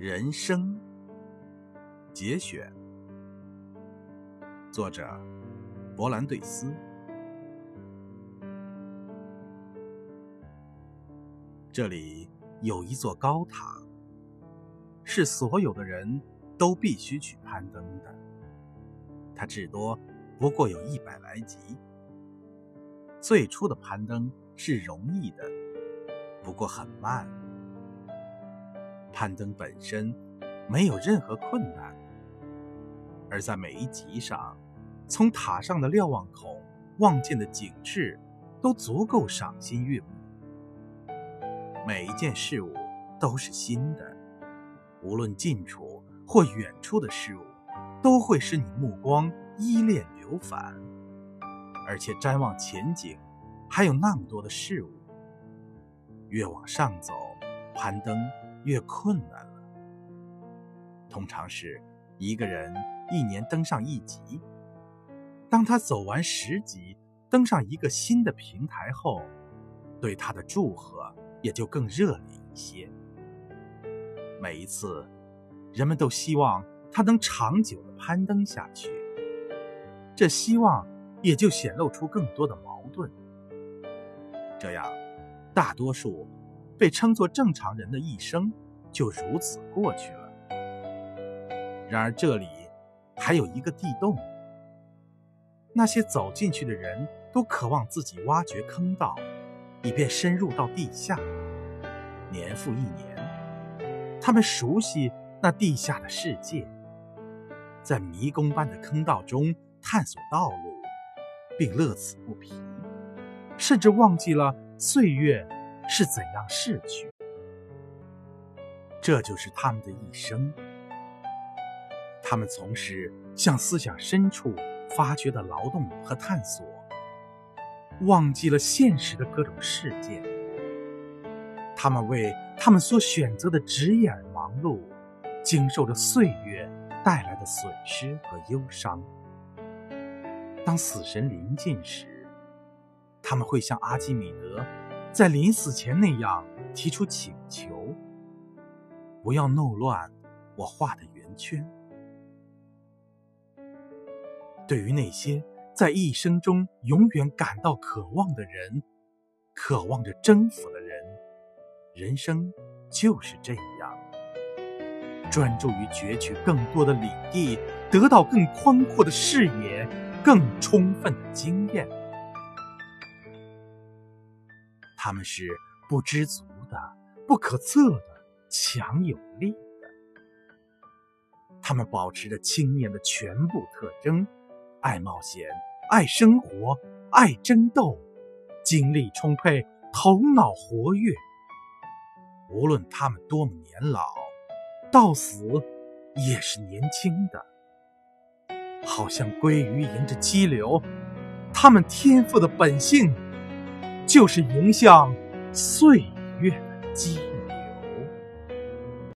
人生节选，作者伯兰对斯。这里有一座高塔，是所有的人都必须去攀登的。它至多不过有一百来级。最初的攀登是容易的，不过很慢。攀登本身没有任何困难，而在每一级上，从塔上的瞭望孔望见的景致都足够赏心悦目。每一件事物都是新的，无论近处或远处的事物，都会使你目光依恋流返。而且瞻望前景，还有那么多的事物。越往上走，攀登越困难了。通常是一个人一年登上一级，当他走完十级，登上一个新的平台后，对他的祝贺也就更热烈一些。每一次，人们都希望他能长久的攀登下去。这希望。也就显露出更多的矛盾。这样，大多数被称作正常人的一生就如此过去了。然而，这里还有一个地洞，那些走进去的人都渴望自己挖掘坑道，以便深入到地下。年复一年，他们熟悉那地下的世界，在迷宫般的坑道中探索道路。并乐此不疲，甚至忘记了岁月是怎样逝去。这就是他们的一生。他们从事向思想深处发掘的劳动和探索，忘记了现实的各种事件。他们为他们所选择的职业而忙碌，经受着岁月带来的损失和忧伤。当死神临近时，他们会像阿基米德在临死前那样提出请求：“不要弄乱我画的圆圈。”对于那些在一生中永远感到渴望的人，渴望着征服的人，人生就是这样：专注于攫取更多的领地，得到更宽阔的视野。更充分的经验，他们是不知足的、不可测的、强有力的。他们保持着青年的全部特征：爱冒险、爱生活、爱争斗、精力充沛、头脑活跃。无论他们多么年老，到死也是年轻的。好像鲑鱼沿着激流，他们天赋的本性，就是迎向岁月的激。